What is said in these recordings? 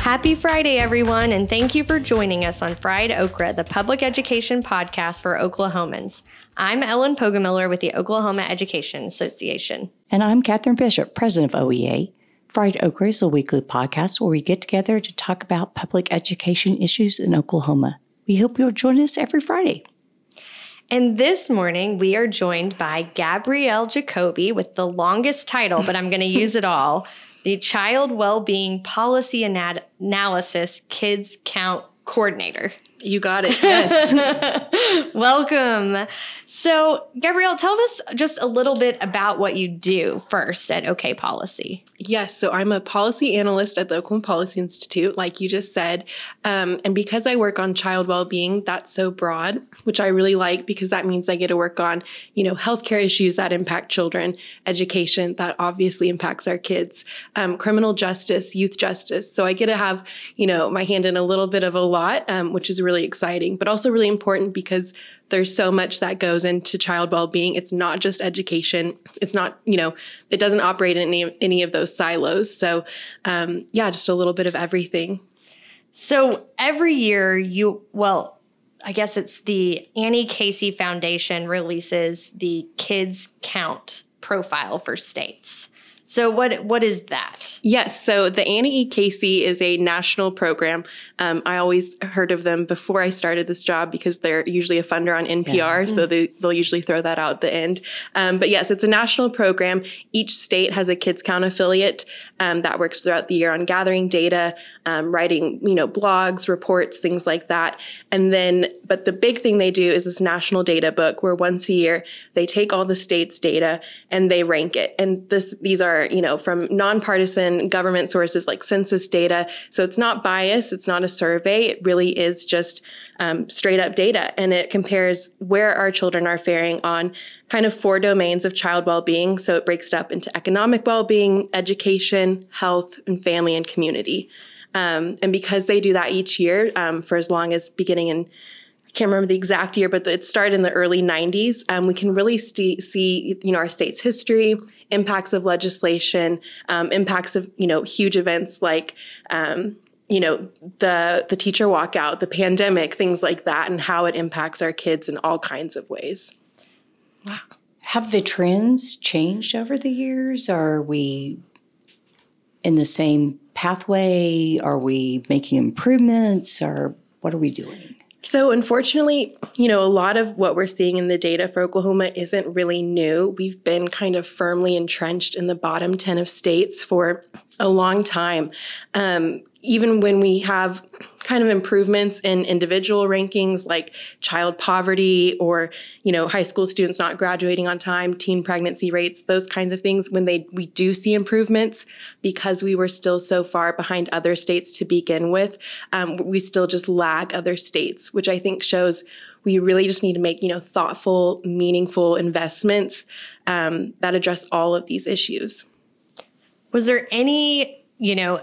Happy Friday, everyone, and thank you for joining us on Fried Okra, the public education podcast for Oklahomans. I'm Ellen Pogemiller with the Oklahoma Education Association. And I'm Catherine Bishop, president of OEA. Fried Okra is a weekly podcast where we get together to talk about public education issues in Oklahoma. We hope you'll join us every Friday. And this morning, we are joined by Gabrielle Jacobi with the longest title, but I'm going to use it all the Child Wellbeing Policy Anal- Analysis Kids Count Coordinator. You got it. Yes. Welcome. So, Gabrielle, tell us just a little bit about what you do first at OK Policy. yes. So I'm a policy analyst at the Oklahoma Policy Institute, like you just said. Um, and because I work on child well-being, that's so broad, which I really like because that means I get to work on, you know, healthcare issues that impact children, education that obviously impacts our kids, um, criminal justice, youth justice. So I get to have, you know, my hand in a little bit of a lot, um, which is really exciting, but also really important because there's so much that goes into child well-being. It's not just education. It's not you know it doesn't operate in any, any of those silos. So um, yeah just a little bit of everything. So, every year, you, well, I guess it's the Annie Casey Foundation releases the Kids Count profile for states. So, what what is that? Yes. So the Annie E. Casey is a national program. Um, I always heard of them before I started this job because they're usually a funder on NPR. So they, they'll usually throw that out at the end. Um, but yes, it's a national program. Each state has a Kids Count affiliate um, that works throughout the year on gathering data, um, writing, you know, blogs, reports, things like that. And then, but the big thing they do is this national data book where once a year they take all the states' data and they rank it. And this, these are, you know, from nonpartisan government sources like census data. So it's not biased. It's not a survey. It really is just um, straight up data. And it compares where our children are faring on kind of four domains of child well-being. So it breaks it up into economic well-being, education, health, and family and community. Um, and because they do that each year um, for as long as beginning in can't remember the exact year, but it started in the early 90s. Um, we can really st- see, you know, our state's history, impacts of legislation, um, impacts of, you know, huge events like, um, you know, the the teacher walkout, the pandemic, things like that, and how it impacts our kids in all kinds of ways. Wow. Have the trends changed over the years? Are we in the same pathway? Are we making improvements? Or what are we doing? So, unfortunately, you know, a lot of what we're seeing in the data for Oklahoma isn't really new. We've been kind of firmly entrenched in the bottom 10 of states for a long time. Um, even when we have kind of improvements in individual rankings like child poverty or you know high school students not graduating on time teen pregnancy rates those kinds of things when they we do see improvements because we were still so far behind other states to begin with um, we still just lag other states which i think shows we really just need to make you know thoughtful meaningful investments um, that address all of these issues. Was there any, you know,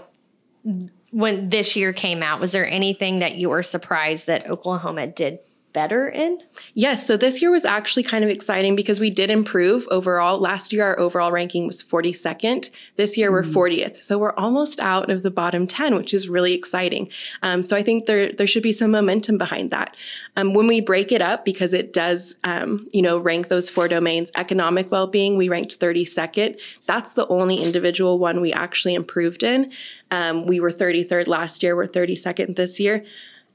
when this year came out, was there anything that you were surprised that Oklahoma did better in? Yes, so this year was actually kind of exciting because we did improve overall. Last year, our overall ranking was 42nd. This year, we're 40th. So we're almost out of the bottom 10, which is really exciting. Um, so I think there, there should be some momentum behind that. Um, when we break it up, because it does, um, you know, rank those four domains, economic well-being, we ranked 32nd. That's the only individual one we actually improved in. Um, we were 33rd last year. We're 32nd this year.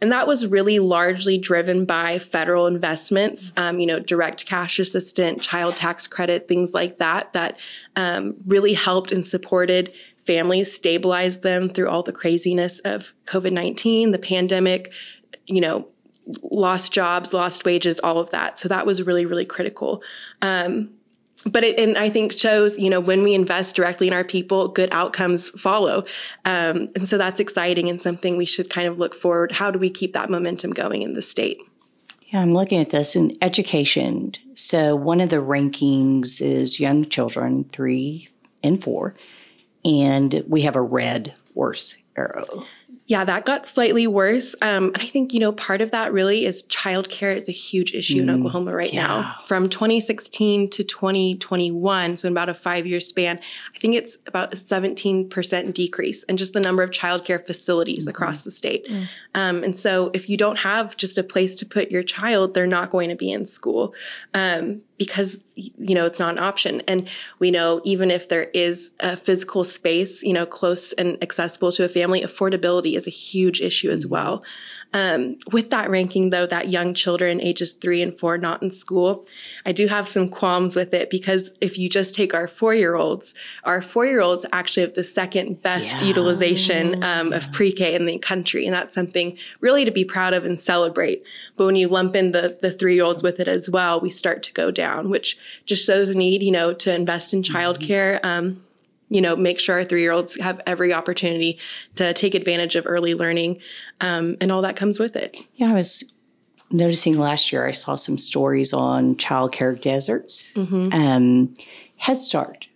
And that was really largely driven by federal investments, um, you know, direct cash assistant, child tax credit, things like that, that um, really helped and supported families, stabilized them through all the craziness of COVID 19, the pandemic, you know, lost jobs, lost wages, all of that. So that was really, really critical. Um, but it, and I think shows, you know, when we invest directly in our people, good outcomes follow. Um, and so that's exciting and something we should kind of look forward. How do we keep that momentum going in the state? Yeah, I'm looking at this in education. So one of the rankings is young children, three and four, and we have a red worse arrow. Yeah, that got slightly worse. Um, and I think, you know, part of that really is childcare is a huge issue in Oklahoma right yeah. now. From 2016 to 2021, so in about a five year span, I think it's about a 17% decrease in just the number of childcare facilities across the state. Um, and so if you don't have just a place to put your child, they're not going to be in school. Um, because you know it's not an option. And we know even if there is a physical space you know close and accessible to a family affordability is a huge issue as mm-hmm. well um, with that ranking though that young children ages three and four not in school i do have some qualms with it because if you just take our four year olds our four year olds actually have the second best Yeah. utilization um, of pre-k in the country and that's something really to be proud of and celebrate but when you lump in the the three year olds with it as well we start to go down which just shows a need you know to invest in childcare um, you know, make sure our three year olds have every opportunity to take advantage of early learning um, and all that comes with it. Yeah, I was noticing last year, I saw some stories on childcare deserts. Um, Head Start.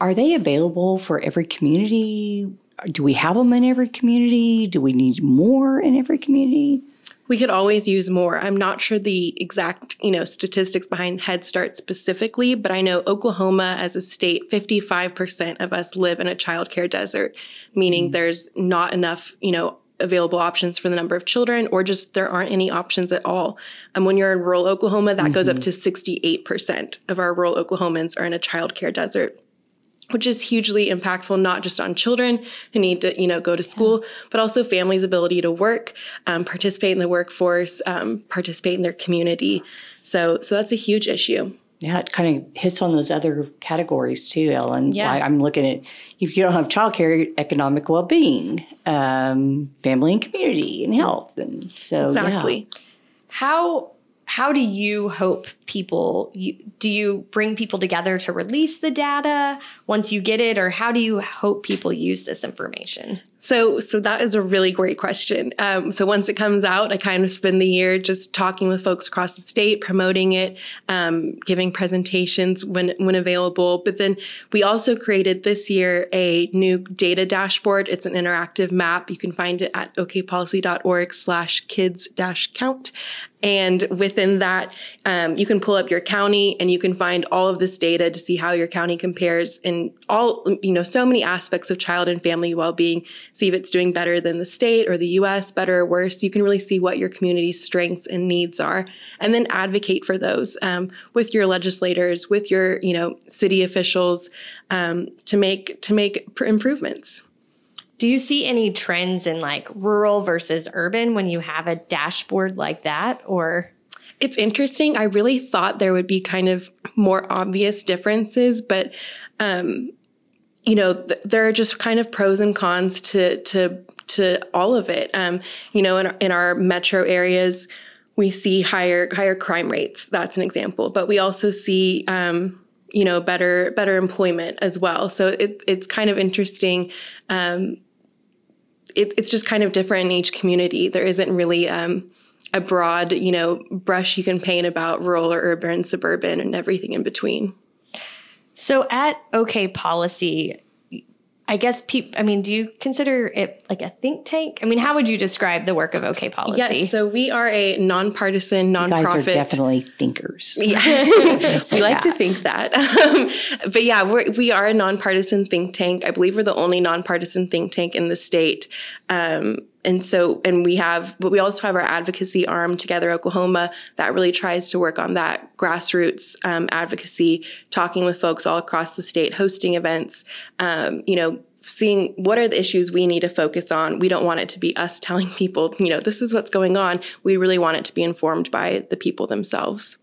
Are they available for every community? Do we have them in every community? Do we need more in every community? We could always use more. I'm not sure the exact, you know, statistics behind Head Start specifically, but I know Oklahoma as a state, 55% of us live in a childcare desert, meaning mm. there's not enough, you know, available options for the number of children or just there aren't any options at all. And when you're in rural Oklahoma, that goes up mm-hmm. to 68% of our rural Oklahomans are in a childcare desert which is hugely impactful not just on children who need to you know go to school but also families ability to work um, participate in the workforce um, participate in their community. So so that's a huge issue. Yeah, it kind of hits on those other categories too, Ellen. Yeah. Like, I'm looking at if you don't have childcare, economic well being, um, family and community, and health, and so exactly. How how do you hope people you, do you bring people together to release the data once you get it or how do you hope people use this information? So, so that is a really great question. Um, so once it comes out, I kind of spend the year just talking with folks across the state, promoting it, um, giving presentations when when available. But then we also created this year a new data dashboard. It's an interactive map. You can find it at okpolicy.org/slash kids-count. And within that, um, you can pull up your county and you can find all of this data to see how your county compares in all, you know, so many aspects of child and family well-being. See if it's doing better than the state or the US, better or worse. You can really see what your community's strengths and needs are, and then advocate for those um, with your legislators, with your, you know, city officials um, to make to make pr- improvements. Do you see any trends in like rural versus urban when you have a dashboard like that or It's interesting. I really thought there would be kind of more obvious differences, but um, you know, th- there are just kind of pros and cons to to to all of it. Um, you know, in our, in our metro areas, we see higher higher crime rates. That's an example, but we also see um, you know better better employment as well. So it, it's kind of interesting. Um, it, it's just kind of different in each community. There isn't really um, a broad, you know, brush you can paint about rural or urban, suburban, and everything in between. So at OK Policy, I guess people, I mean, do you consider it like a think tank? I mean, how would you describe the work of OK Policy? Yes, so we are a nonpartisan You guys are nonprofit. definitely thinkers. Yeah, we like that. to think that. Um, but yeah, we're, we are a nonpartisan think tank. I believe we're the only nonpartisan think tank in the state. Um, and so, and we have, but we also have our advocacy arm, Together Oklahoma, that really tries to work on that grassroots um, advocacy, talking with folks all across the state, hosting events, um, you know, seeing what are the issues we need to focus on. We don't want it to be us telling people, you know, this is what's going on. We really want it to be informed by the people themselves.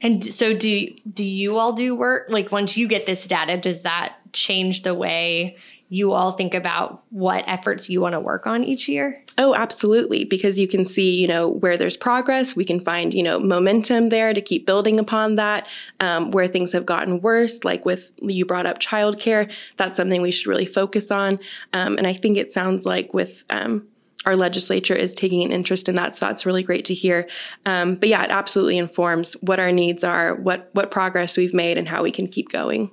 And so do do you all do work like once you get this data does that change the way you all think about what efforts you want to work on each year? Oh, absolutely. Because you can see, you know, where there's progress. We can find, you know, momentum there to keep building upon that. Um, where things have gotten worse, like with you brought up childcare, that's something we should really focus on. Um, and I think it sounds like with um, our legislature is taking an interest in that, so that's really great to hear. Um, but yeah, it absolutely informs what our needs are, what what progress we've made, and how we can keep going.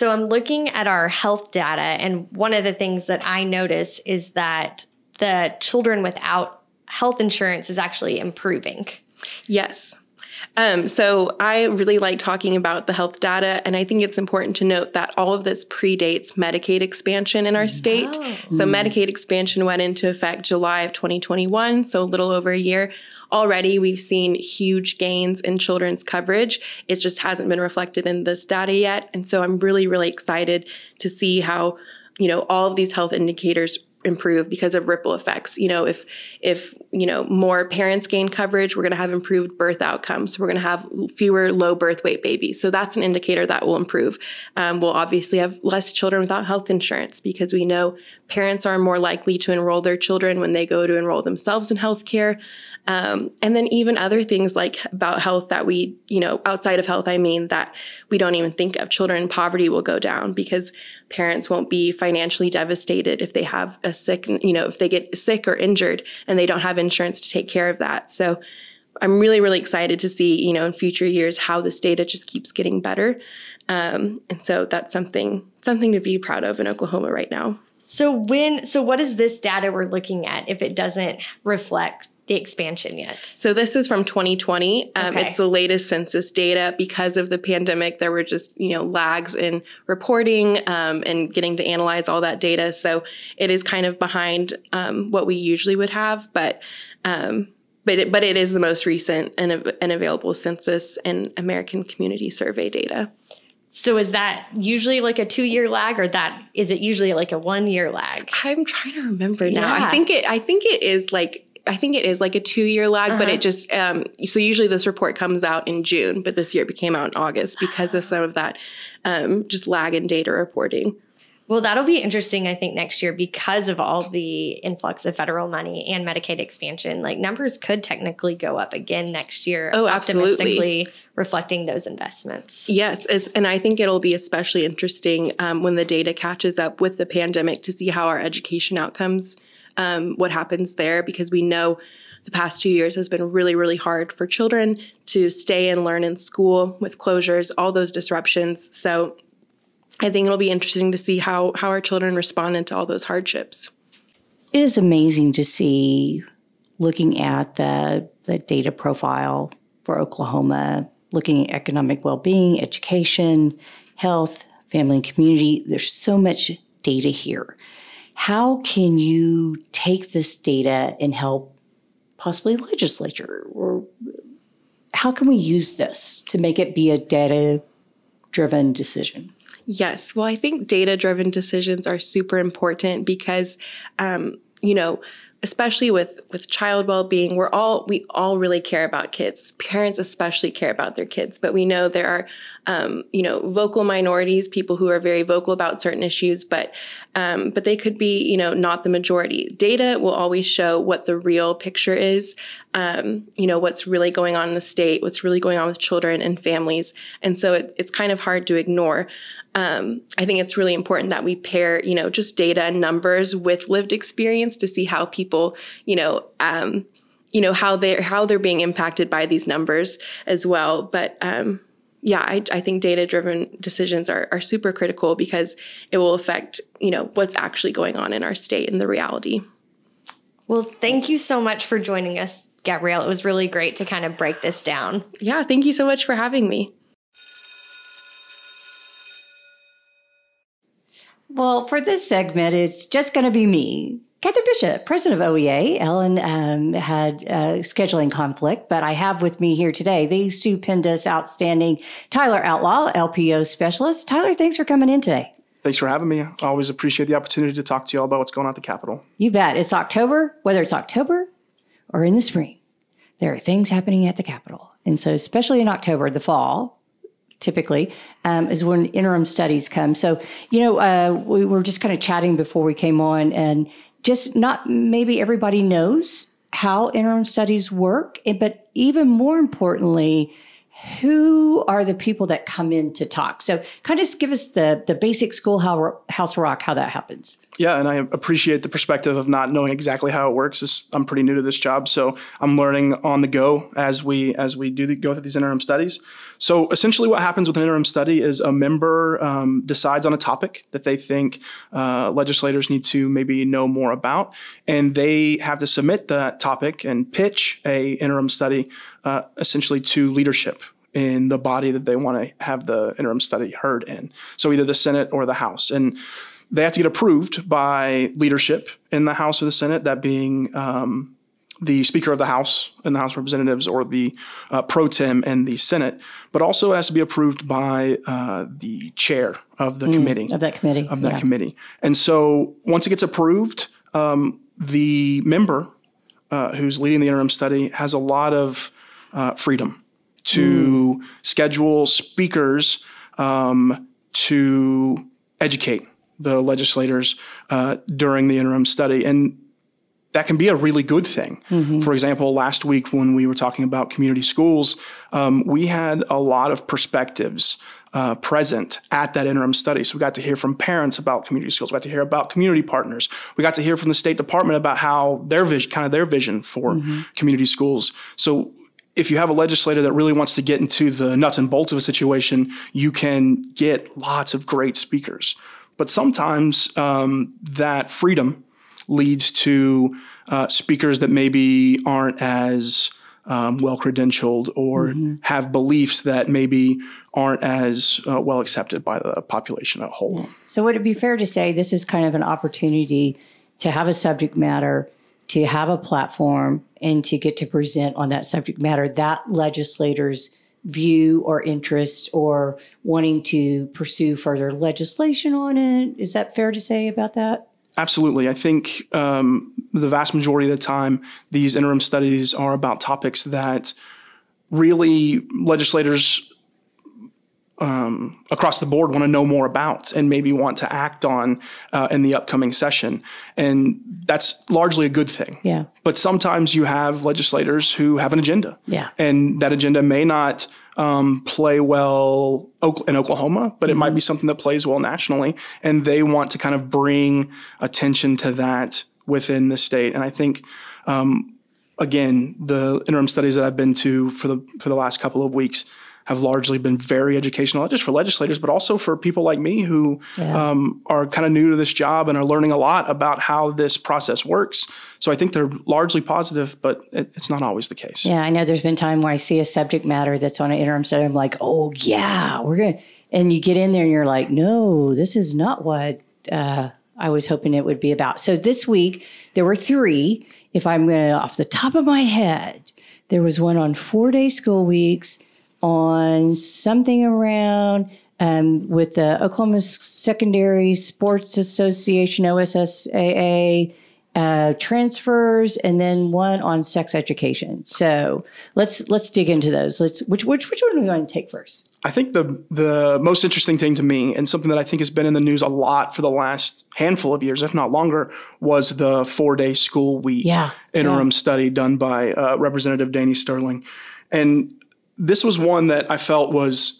So I'm looking at our health data, and one of the things that I notice is that the children without health insurance is actually improving. Yes. Um, so I really like talking about the health data, and I think it's important to note that all of this predates Medicaid expansion in our state. Oh. So Medicaid expansion went into effect July of 2021, so a little over a year. Already, we've seen huge gains in children's coverage. It just hasn't been reflected in this data yet, and so I'm really, really excited to see how you know all of these health indicators improve because of ripple effects. You know if if you know more parents gain coverage we're going to have improved birth outcomes. We're going to have fewer low birth weight babies. So that's an indicator that will improve. Um, we'll obviously have less children without health insurance because we know parents are more likely to enroll their children when they go to enroll themselves in healthcare um, and then even other things like about health that we, you know, outside of health, I mean that we don't even think of. Children poverty will go down because parents won't be financially devastated if they have a sick, you know, if they get sick or injured and they don't have insurance to take care of that. So I'm really, really excited to see, you know, in future years how this data just keeps getting better. Um, and so that's something something to be proud of in Oklahoma right now. So when so what is this data we're looking at if it doesn't reflect the expansion yet? So this is from 2020. Um, Okay. It's the latest census data. Because of the pandemic, there were just you know lags in reporting um, and getting to analyze all that data. So it is kind of behind um, what we usually would have, but. Um, but it, but it is the most recent and, and available census and American Community Survey data. So is that usually like a 2-year lag or that is it usually like a 1-year lag? I'm trying to remember now. Yeah. I think it. I think it is like. I think it is like a two year lag, but Uh-huh. it just um, so usually this report comes out in June, but this year it became out in August because of some of that um, just lag in data reporting. Well, that'll be interesting, I think, next year because of all the influx of federal money and Medicaid expansion. Like numbers could technically go up again next year. Oh, absolutely. optimistically reflecting those investments. Yes, and I think it'll be especially interesting um, when the data catches up with the pandemic to see how our education outcomes, um, what happens there, because we know the past two years has been really, really hard for children to stay and learn in school with closures, all those disruptions. So I think it'll be interesting to see how how our children respond to all those hardships. It is amazing to see looking at the, the data profile for Oklahoma, looking at economic well being, education, health, family and community. There's so much data here. How can you take this data and help possibly legislature or how can we use this to make it be a data driven decision? Yes. Well, I think data driven decisions are super important because, um, you know, especially with with child well-being we're all we all really care about kids. Parents especially care about their kids but we know there are um, you know vocal minorities people who are very vocal about certain issues but um, but they could be you know not the majority. Data will always show what the real picture is um, you know what's really going on in the state what's really going on with children and families and so it, it's kind of hard to ignore um, I think it's really important that we pair, you know, just data and numbers with lived experience to see how people, you know, um, you know how they're how they're being impacted by these numbers as well. But um, yeah, I, I think data driven decisions are, are super critical because it will affect, you know, what's actually going on in our state and the reality. Well, thank you so much for joining us, Gabrielle. It was really great to kind of break this down. Yeah, thank you so much for having me. Well, for this segment, it's just going to be me. Catherine Bishop, president of OEA. Ellen um, had a scheduling conflict, but I have with me here today the stupendous, outstanding Tyler Outlaw, LPO specialist. Tyler, thanks for coming in today. Thanks for having me. I always appreciate the opportunity to talk to you all about what's going on at the Capitol. You bet. It's October, whether it's October or in the spring, there are things happening at the Capitol. And so, especially in October, the fall, typically, um, is when interim studies come. So, you know, uh, we were just kind of chatting before we came on, and just not maybe everybody knows how interim studies work, eh, but even more importantly, who are the people that come in to talk? So, kind of give us the the basic schoolhouse rock how that happens. Yeah, and I appreciate the perspective of not knowing exactly how it works. I'm pretty new to this job, so I'm learning on the go as we as we do the, go through these interim studies. So essentially, what happens with an interim study is a member um, decides on a topic that they think uh, legislators need to maybe know more about, and they have to submit that topic and pitch a interim study uh, essentially to leadership in the body that they want to have the interim study heard in. So either the Senate or the House, and they have to get approved by leadership in the House or the Senate, that being um, the Speaker of the House and the House of Representatives or the uh, pro tem in the Senate, but also it has to be approved by uh, the chair of the mm, committee. Of that committee. Of that yeah. committee. And so once it gets approved, um, the member uh, who's leading the interim study has a lot of uh, freedom to mm. schedule speakers um, to educate the legislators uh, during the interim study. And that can be a really good thing. Mm-hmm. For example, last week when we were talking about community schools, um, we had a lot of perspectives uh, present at that interim study. So we got to hear from parents about community schools. We got to hear about community partners. We got to hear from the State Department about how their vision, kind of their vision for mm-hmm. community schools. So if you have a legislator that really wants to get into the nuts and bolts of a situation, you can get lots of great speakers. But sometimes um, that freedom leads to uh, speakers that maybe aren't as um, well credentialed or mm-hmm. have beliefs that maybe aren't as uh, well accepted by the population at whole. So, would it be fair to say this is kind of an opportunity to have a subject matter, to have a platform, and to get to present on that subject matter that legislators view or interest or wanting to pursue further legislation on it? Is that fair to say about that? Absolutely. I think um, the vast majority of the time, these interim studies are about topics that really legislators um, across the board want to know more about and maybe want to act on uh, in the upcoming session. And that's largely a good thing. Yeah. But sometimes you have legislators who have an agenda. Yeah. And that agenda may not um, play well in Oklahoma, but it mm-hmm. might be something that plays well nationally. And they want to kind of bring attention to that within the state. And I think, um, again, the interim studies that I've been to for the for the last couple of weeks have largely been very educational, not just for legislators, but also for people like me who yeah. um, are kind of new to this job and are learning a lot about how this process works. So I think they're largely positive, but it, it's not always the case. Yeah, I know there's been time where I see a subject matter that's on an interim study. I'm like, oh yeah, we're gonna, and you get in there and you're like, no, this is not what uh, I was hoping it would be about. So this week there were three. If I'm going to, off the top of my head, there was one on four day school weeks on something around um, with the Oklahoma Secondary Sports Association, OSSAA, uh, transfers, and then one on sex education. So let's let's dig into those. Let's which which which one are we going to take first? I think the the most interesting thing to me, and something that I think has been in the news a lot for the last handful of years, if not longer, was the four day school week yeah, interim yeah. study done by uh, Representative Danny Sterling, and this was one that I felt was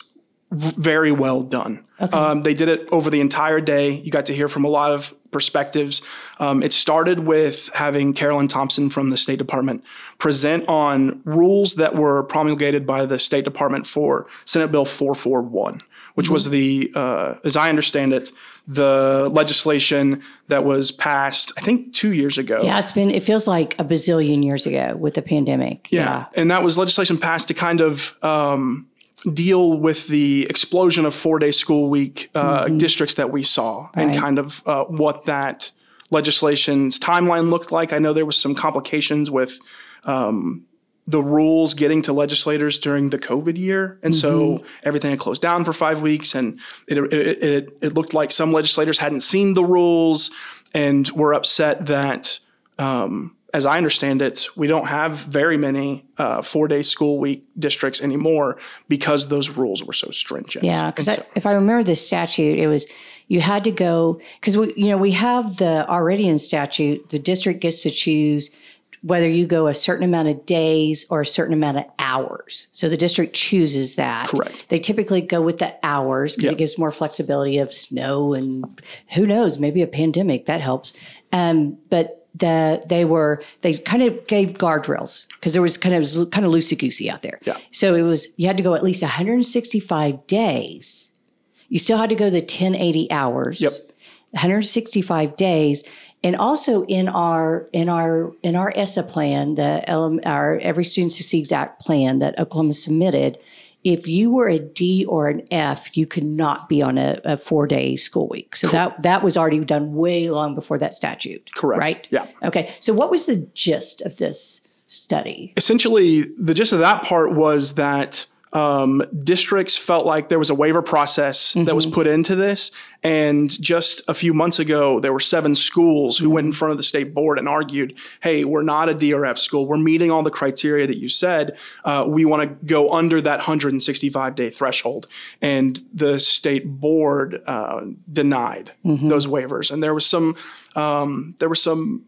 very well done. Okay. Um, they did it over the entire day. You got to hear from a lot of perspectives. Um, it started with having Carolyn Thompson from the State Department present on rules that were promulgated by the State Department for Senate Bill 441, which mm-hmm. was the, uh, as I understand it, the legislation that was passed, I think, two years ago. Yeah, it's been, it feels like a bazillion years ago with the pandemic. Yeah. yeah. And that was legislation passed to kind of, um, deal with the explosion of four day school week uh, mm-hmm. districts that we saw right. and kind of uh, what that legislation's timeline looked like. I know there was some complications with um, the rules getting to legislators during the COVID year, and mm-hmm. so everything had closed down for five weeks, and it, it, it, it looked like some legislators hadn't seen the rules and were upset that. Um, as I understand it, we don't have very many uh, four day school week districts anymore because those rules were so stringent. Yeah, because so, if I remember the statute, it was you had to go because we you know we have the already in statute the district gets to choose whether you go a certain amount of days or a certain amount of hours. So the district chooses that. Correct. They typically go with the hours because Yep. it gives more flexibility of snow and who knows, maybe a pandemic that helps. Um, but the they were they kind of gave guardrails because there was kind of was kind of loosey goosey out there. Yeah. So it was you had to go at least 165 days. You still had to go the 1080 hours. Yep. 165 days. And also in our in our in our ESSA plan, the LM, our Every Student Succeeds Act plan that Oklahoma submitted, if you were a D or an F, you could not be on a, a four day school week. So that that was already done way long before that statute. Correct. Right. Yeah. Okay. So what was the gist of this study? essentially the gist of that part was that um, districts felt like there was a waiver process that was put into this. And just a few months ago there were seven schools who went in front of the state board and argued hey we're not a drf school. We're meeting all the criteria that you said. Uh, we want to go under that 165 day threshold. And the state board uh, denied those waivers. And there was some um, there were some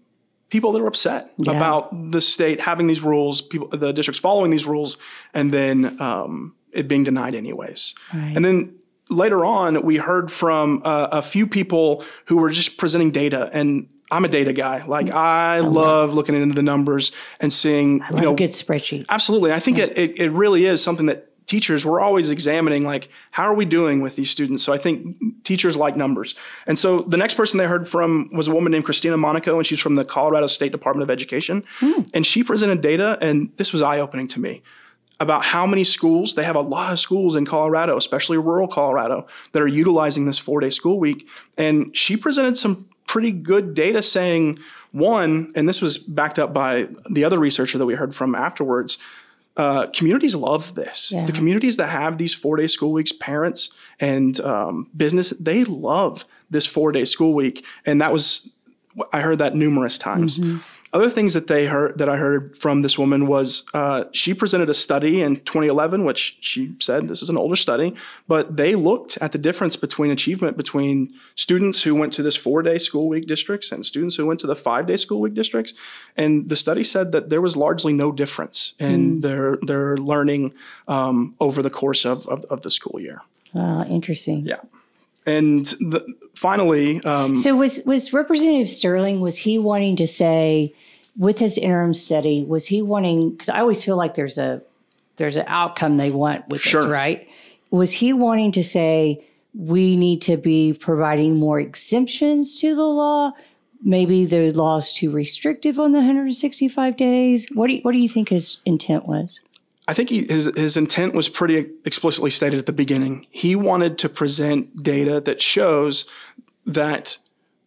people that are upset about the state having these rules, people, the districts following these rules, and then um, it being denied anyways. And then later on, we heard from uh, a few people who were just presenting data, and I'm a data guy. Like I love looking into the numbers and seeing, Love you know, a good spreadsheet. Absolutely. I think it, it, it really is something that teachers were always examining like how are we doing with these students? So i think teachers like numbers. And so the next person they heard from was a woman named christina monaco and she's from the colorado state department of education. Hmm. And she presented data and this was eye-opening to me about how many schools they have a lot of schools in colorado especially rural colorado that are utilizing this four-day school week. And she presented some pretty good data saying one and this was backed up by the other researcher that we heard from afterwards uh, communities love this. Yeah. The communities that have these four day school weeks, parents and um, business, they love this four day school week. And that was, I heard that numerous times. Other things that they heard that I heard from this woman was uh, she presented a study in 2011, which she said this is an older study, but they looked at the difference between achievement between students who went to this four day school week districts and students who went to the five day school week districts. And the study said that there was largely no difference in their their learning um, over the course of, of, of the school year. Uh, interesting. Yeah. And the, finally, um, So was was Representative Sterling was he wanting to say with his interim study was he wanting because I always feel like there's a there's an outcome they want with Sure. this right? Was he wanting to say we need to be providing more exemptions to the law? Maybe the law is too restrictive on the 165 days? What do you, what do you think his intent was I think he, his his intent was pretty explicitly stated at the beginning. He wanted to present data that shows that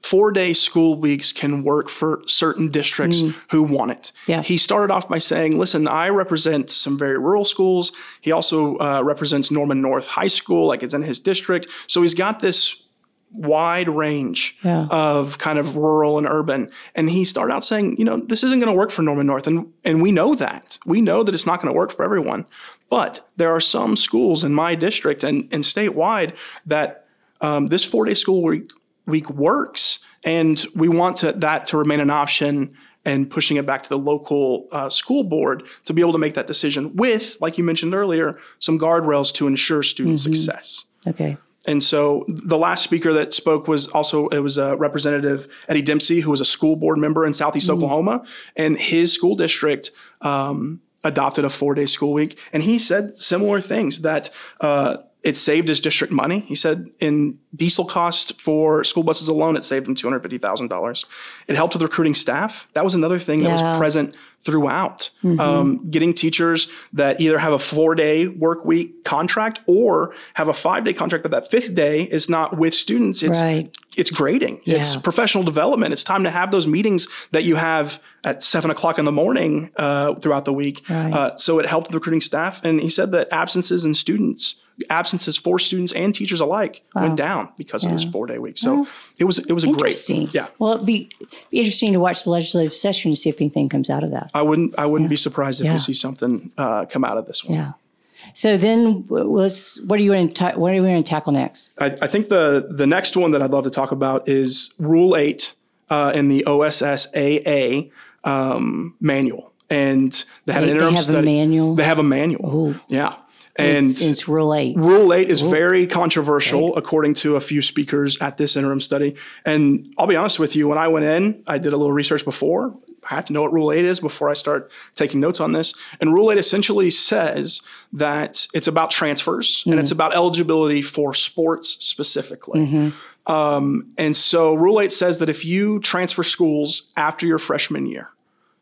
four day school weeks can work for certain districts who want it. Yeah. He started off by saying, "Listen, I represent some very rural schools. He also uh, represents Norman North High School, like it's in his district. So he's got this." Wide range Yeah. of kind of rural and urban. And he started out saying, you know, this isn't going to work for Norman North. And, and we know that. We know that it's not going to work for everyone. But there are some schools in my district and, and statewide that um, this four day school week, week works. And we want to, that to remain an option and pushing it back to the local uh, school board to be able to make that decision with, like you mentioned earlier, some guardrails to ensure student success. okay And so the last speaker that spoke was also it was a representative Eddie Dempsey, who was a school board member in Southeast Oklahoma, and his school district um, adopted a four day school week, and he said similar things that. Uh, it saved his district money. He said in diesel cost for school buses alone, it saved him two hundred fifty thousand dollars. It helped with recruiting staff. That was another thing that was present throughout. Um, getting teachers that either have a four day work week contract or have a five day contract, but that fifth day is not with students. It's Right. it's grading. It's professional development. It's time to have those meetings that you have at seven o'clock in the morning uh, throughout the week. Right. Uh, so it helped with recruiting staff. And he said that absences in students, absences for students and teachers alike, went down because of this four day week. So it was it was a great yeah. well it'd be, be interesting to watch the legislative session to see if anything comes out of that I wouldn't I wouldn't be surprised if Yeah. we see something uh, come out of this one. Yeah. So then, let's. What are you going to ta- What are you going to tackle next? I, I think the the next one that I'd love to talk about is Rule Eight uh, in the OSSAA. um, manual, and they had They- an they interim have a study. manual? They have a manual. Yeah, and it's, it's Rule 8. Rule 8 is very controversial, according to a few speakers at this interim study. And I'll be honest with you, when I went in, I did a little research before. I have to know what Rule 8 is before I start taking notes on this. And Rule 8 essentially says that it's about transfers and it's about eligibility for sports specifically. Um, and so Rule 8 says that if you transfer schools after your freshman year,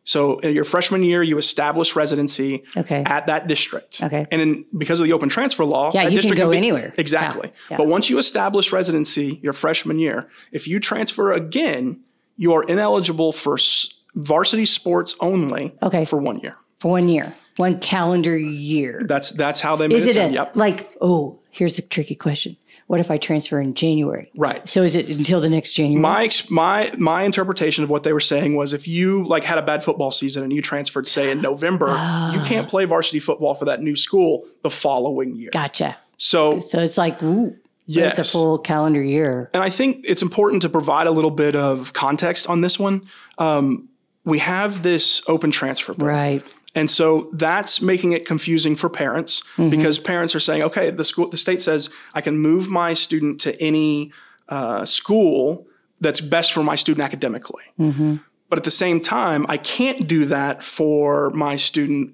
so in your freshman year, you establish residency Okay. at that district. Okay. And then because of the open transfer law, Yeah, that you can district go be- anywhere. Exactly. Yeah, yeah. But once you establish residency your freshman year, if you transfer again, you are ineligible for s- varsity sports only Okay. for one year. for one year, one calendar year. That's that's how they made Is it sound. a, Yep. like, oh, here's a tricky question. What if I transfer in January? Right. So is it until the next January? My my my interpretation of what they were saying was if you like had a bad football season and you transferred say in November, you can't play varsity football for that new school the following year. gotcha. So So it's like, ooh, yes. it's a full calendar year. And I think it's important to provide a little bit of context on this one. Um, we have this open transfer program. Right. And so that's making it confusing for parents because parents are saying, okay, the school, the state says I can move my student to any uh, school that's best for my student academically. But at the same time, I can't do that for my student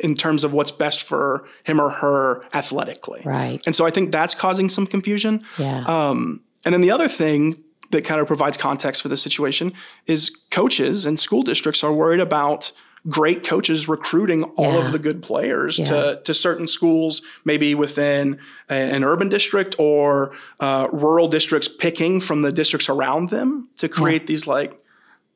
in terms of what's best for him or her athletically. Right. And so I think that's causing some confusion. Yeah. Um, and then the other thing that kind of provides context for this situation is coaches and school districts are worried about great coaches recruiting all Yeah. of the good players Yeah. to, to certain schools, maybe within a- an urban district or uh, rural districts, picking from the districts around them to create these like.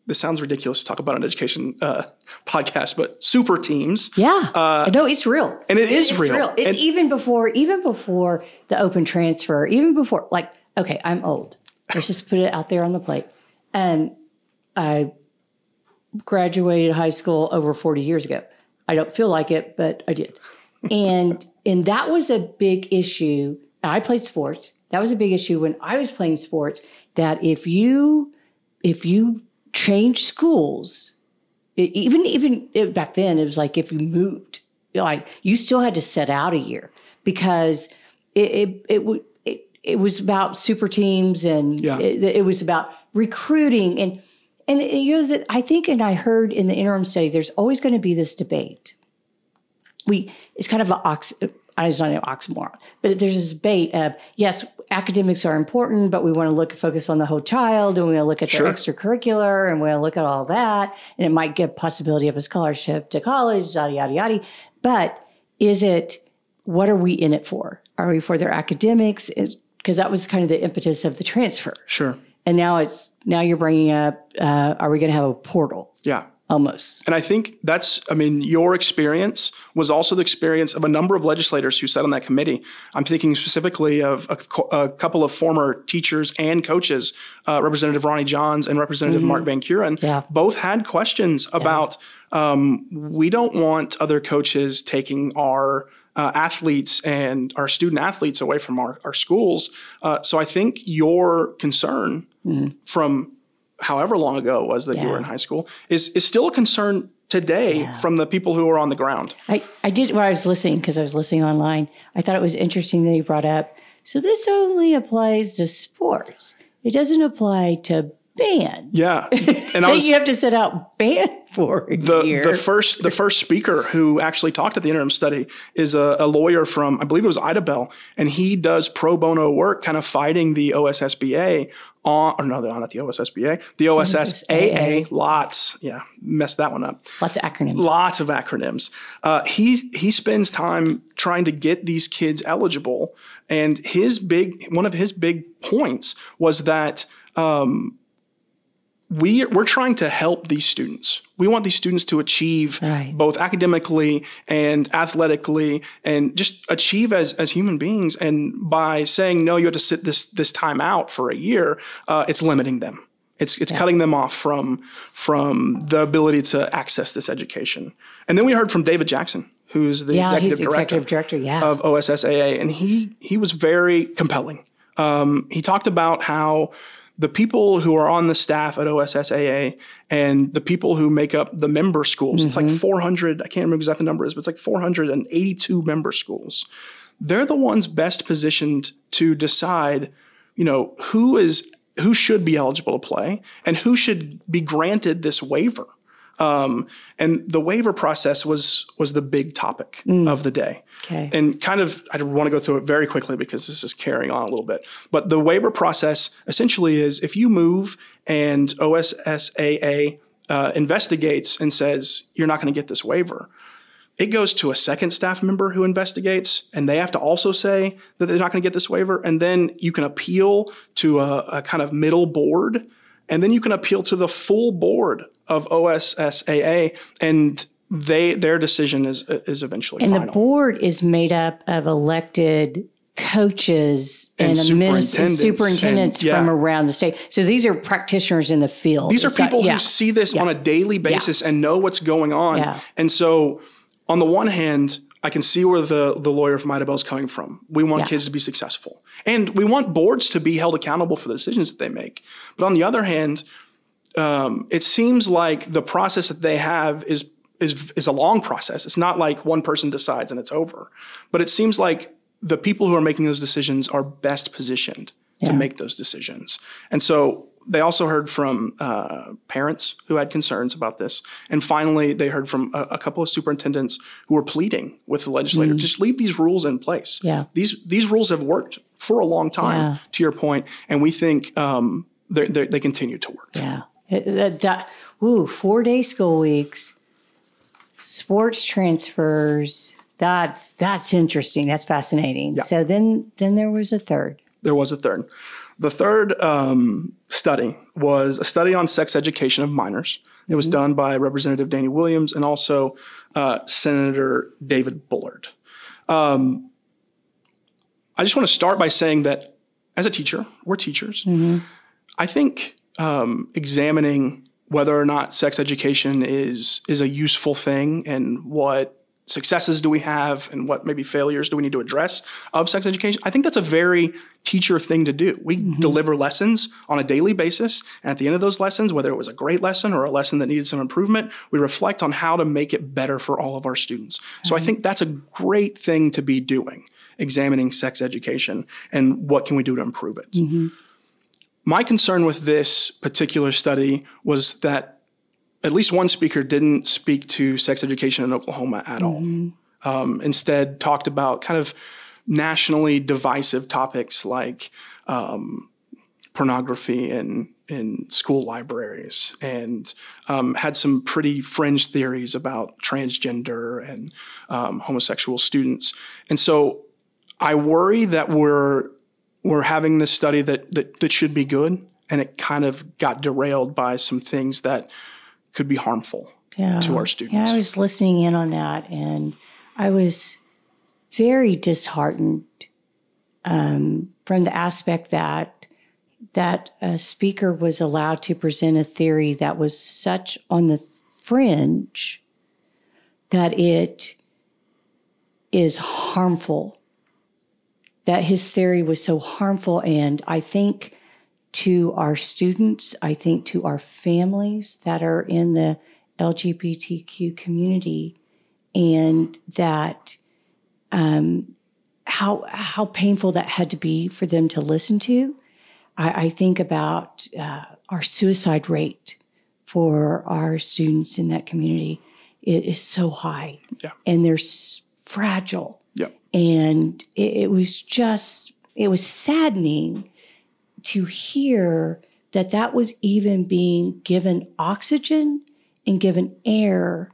This sounds ridiculous to talk about an education uh, podcast, but super teams. yeah. no, it's real. uh, and it is it's real. It's And- even before, even before the open transfer, even before, like, okay, I'm old. Let's just put it out there on the plate. And I graduated high school over 40 years ago. I don't feel like it, but I did. And and that was a big issue. I played sports. That was a big issue when I was playing sports that if you if you change schools, it, even even it, back then it was like if you moved, like you still had to set out a year because it it it, it, it was about super teams and Yeah. it, it was about recruiting and and you know that I think and I heard in the interim study there's always going to be this debate. We it's kind of an ox. I was not an oxymoron, but there's this debate of yes, academics are important, but we want to look focus on the whole child, and we want to look at Sure. their extracurricular, and we want to look at all that, and it might give possibility of a scholarship to college, yada yada yada. But is it what are we in it for? Are we for their academics? Because that was kind of the impetus of the transfer, Sure. And now it's now you're bringing up: uh, Are we going to have a portal? Yeah. Almost. And I think that's, I mean, your experience was also the experience of a number of legislators who sat on that committee. I'm thinking specifically of a, a couple of former teachers and coaches, uh, Representative Ronnie Johns and Representative Mark Vancuren. Yeah. Both had questions about um, we don't want other coaches taking our uh, athletes and our student athletes away from our, our schools. Uh, so I think your concern from however long ago it was that you were in high school is is still a concern today from the people who are on the ground. I, I did while I was listening because I was listening online. I thought it was interesting that you brought up. So this only applies to sports. It doesn't apply to band. Yeah, and I was you have to set out band for a the year. the first the first speaker who actually talked at the interim study is a, a lawyer from I believe it was Idabel, and he does pro bono work, kind of fighting the OSSBA on or no, not the OSSBA, the OSSAA. Lots, yeah, messed that one up. Lots of acronyms. lots of acronyms. Uh, he he spends time trying to get these kids eligible, and his big one of his big points was that um, we we're trying to help these students. We want these students to achieve Right. both academically and athletically, and just achieve as as human beings. And by saying no, you have to sit this this time out for a year, uh, it's limiting them. It's it's cutting them off from from the ability to access this education. And then we heard from David Jackson, who's the yeah, executive director executive director. Yeah. of OSSAA, and he he was very compelling. Um, he talked about how the people who are on the staff at OSSAA and the people who make up the member schools, it's like mm-hmm. 400, I can't remember exactly the number is, but it's like 482 member schools. They're the ones best positioned to decide, you know, who is who should be eligible to play and who should be granted this waiver. Um, and the waiver process was was the big topic of the day. Okay. And kind of, I want to go through it very quickly because this is carrying on a little bit. But the waiver process essentially is if you move and OSSAA uh, investigates and says you're not going to get this waiver, it goes to a second staff member who investigates, and they have to also say that they're not going to get this waiver. And then you can appeal to a, a kind of middle board, and then you can appeal to the full board of OSSAA, and they their decision is is eventually And final. the board is made up of elected coaches and, And superintendents superintendents and- yeah. from around the state. So these are practitioners in the field. These are It's not- people yeah. who see this on a daily basis and know what's going on. Yeah. And so, on the one hand, I can see where the, the lawyer from Idabel is coming from. We want Yeah. kids to be successful. And we want boards to be held accountable for the decisions that they make. But on the other hand, um, it seems like the process that they have is, is, is a long process. It's not like one person decides and it's over. But it seems like the people who are making those decisions are best positioned to make those decisions. And so they also heard from uh, parents who had concerns about this. And finally, they heard from a, a couple of superintendents who were pleading with the legislature just leave these rules in place. Mm. Yeah. These, these rules have worked for a long time, Yeah. to your point, and we think um, they're, they're, they continue to work. Yeah. That, that, ooh, four day school weeks, sports transfers. That's that's interesting. That's fascinating. So then then there was a third. There was a third. The third um, study was a study on sex education of minors. It was done by Representative Danny Williams and also uh, Senator David Bullard. Um, I just want to start by saying that as a teacher, we're teachers. I think um, examining whether or not sex education is is a useful thing and what successes do we have and what maybe failures do we need to address of sex education? I think that's a very teacher thing to do. We mm-hmm. deliver lessons on a daily basis. And at the end of those lessons whether it was a great lesson or a lesson that needed some improvement we reflect on how to make it better for all of our students. So i mm-hmm. think that's a great thing to be doing examining sex education and what can we do to improve it. Mm-hmm. My concern with this particular study was that at least one speaker didn't speak to sex education in Oklahoma at all. Um, instead, talked about kind of nationally divisive topics like um, pornography in in school libraries, and um, had some pretty fringe theories about transgender and um, homosexual students. And so, I worry that we're we're having this study that, that that should be good, and it kind of got derailed by some things that could be harmful Yeah. to our students. Yeah. I was listening in on that, and I was very disheartened um, from the aspect that that a speaker was allowed to present a theory that was such on the fringe that it is harmful. That his theory was so harmful, and I think to our students, I think to our families that are in the LGBTQ community, and that um, how how painful that had to be for them to listen to. I, I think about uh, our suicide rate for our students in that community. It is so high, Yeah. and they're s- fragile yeah. and it, it was just it was saddening to hear that that was even being given oxygen and given air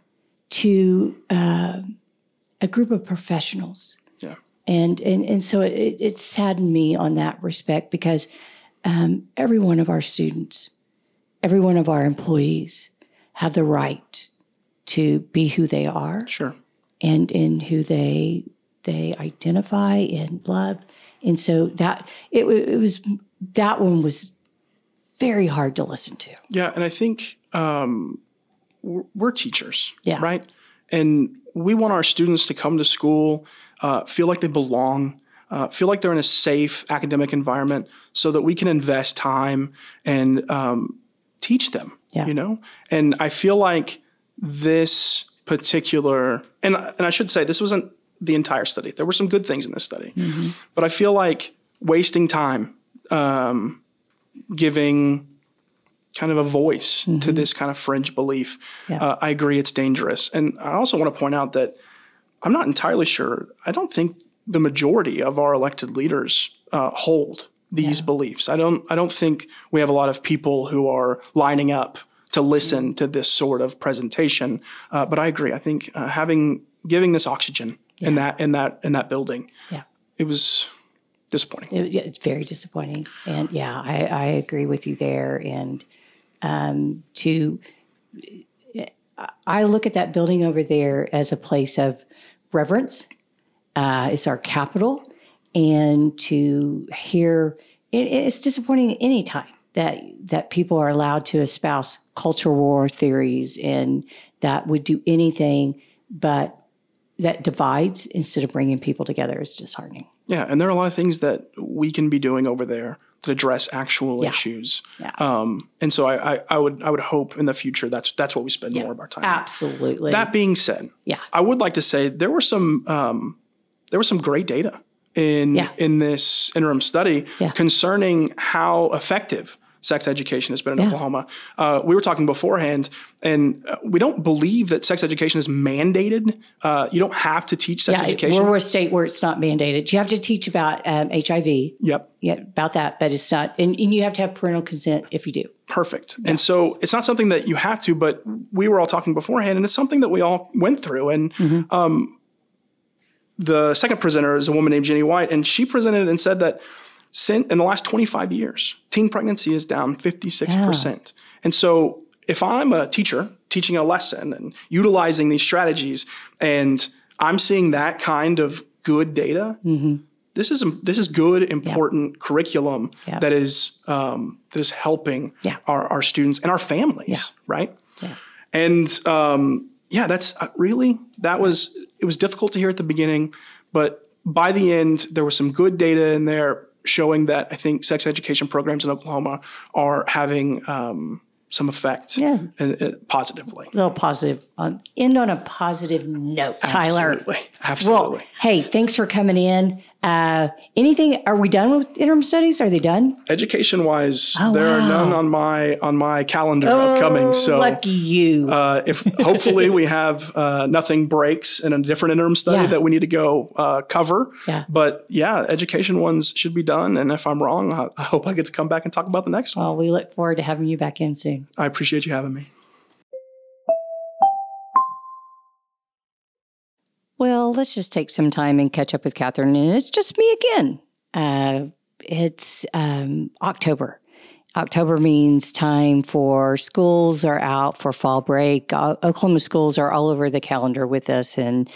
to uh, a group of professionals Yeah. and and and so it, it saddened me on that respect because um, every one of our students every one of our employees have the right to be who they are Sure. and in who they they identify and love and so that it, it was that one was very hard to listen to Yeah, and I think um, we're, we're teachers, Yeah. right? And we want our students to come to school, uh, feel like they belong, uh, feel like they're in a safe academic environment so that we can invest time and um, teach them. Yeah. You know, and I feel like this particular and and I should say this wasn't the entire study. There were some good things in this study, but I feel like wasting time um, giving kind of a voice to this kind of fringe belief. Yeah. Uh, I agree it's dangerous. And I also want to point out that I'm not entirely sure. I don't think the majority of our elected leaders uh, hold these beliefs. I don't. I don't think we have a lot of people who are lining up to listen to this sort of presentation. Uh, but I agree. I think uh, having giving this oxygen in that in that in that building, Yeah. it was disappointing. It- it's very disappointing. And yeah, I, I agree with you there. And um, to, I look at that building over there as a place of reverence. Uh, it's our capital. And to hear, it, it's disappointing any time that that people are allowed to espouse culture war theories and that would do anything but that divides instead of bringing people together. is disheartening. Yeah, and there are a lot of things that we can be doing over there to address actual Yeah. issues. Yeah. Um, and so I, I, I would I would hope in the future that's that's what we spend more of our time. on. Absolutely. That being said, Yeah. I would like to say there were some um, there was some great data in Yeah. in this interim study Yeah. concerning how effective sex education has been in Yeah. Oklahoma. Uh, we were talking beforehand, and uh, we don't believe that sex education is mandated. Uh, you don't have to teach sex yeah, education. we're a state where it's not mandated. You have to teach about um, HIV, yep. yeah, about that, but it's not, and, and you have to have parental consent if you do. Perfect. And so it's not something that you have to, but we were all talking beforehand, and it's something that we all went through. And um, the second presenter is a woman named Jenny White, and she presented and said that sin, in the last 25 years, teen pregnancy is down 56%. And so if I'm a teacher teaching a lesson and utilizing these strategies, and I'm seeing that kind of good data, this is this is good, important curriculum Yeah. that is um, that is helping Yeah. our, our students and our families, Yeah. right? Yeah. And um, yeah, that's uh, really that was it was difficult to hear at the beginning, but by the end there was some good data in there showing that I think sex education programs in Oklahoma are having um, some effect Yeah. uh, uh, positively. A little positive, on, end on a positive note, Tyler. Absolutely. Absolutely. Well, hey, thanks for coming in. Uh, anything? Are we done with interim studies? Are they done? Education wise, Oh, there are none on my on my calendar upcoming. So lucky you. uh, if hopefully we have uh, nothing breaks in a different interim study Yeah. that we need to go uh, cover. Yeah. But yeah, education ones should be done. And if I'm wrong, I, I hope I get to come back and talk about the next one. well, we look forward to having you back in soon. I appreciate you having me. Well, let's just take some time and catch up with Catherine. And it's just me again. Uh, it's um, October. October means time for schools are out for fall break. Uh, Oklahoma schools are all over the calendar with us. And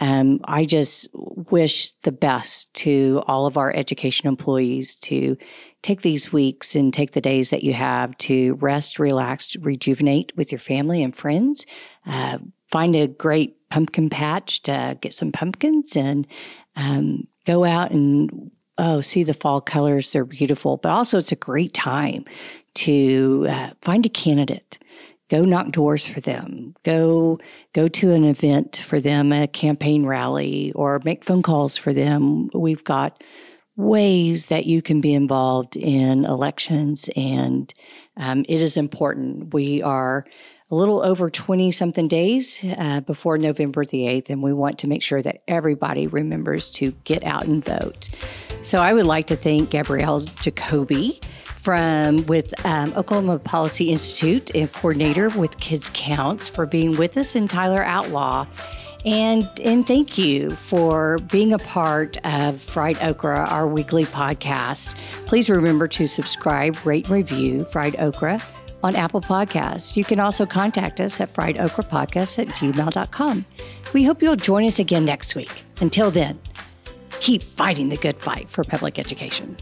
um, I just wish the best to all of our education employees to take these weeks and take the days that you have to rest, relax, rejuvenate with your family and friends. Uh, find a great pumpkin patch to get some pumpkins and um, go out and oh see the fall colors. They're beautiful but also it's a great time to uh, find a candidate. Go knock doors for them. Go go to an event for them a campaign rally or make phone calls for them. We've got ways that you can be involved in elections and um, it is important. We are a little over 20 something days uh, before November the 8th, and we want to make sure that everybody remembers to get out and vote. So I would like to thank Gabrielle Jacobi from with um, Oklahoma Policy Institute and coordinator with Kids Counts for being with us, and Tyler Outlaw. And, and thank you for being a part of Fried Okra, our weekly podcast. Please remember to subscribe, rate, and review Fried Okra on Apple Podcasts. You can also contact us at friedokrapodcast at gmail.com. We hope you'll join us again next week. Until then, keep fighting the good fight for public education.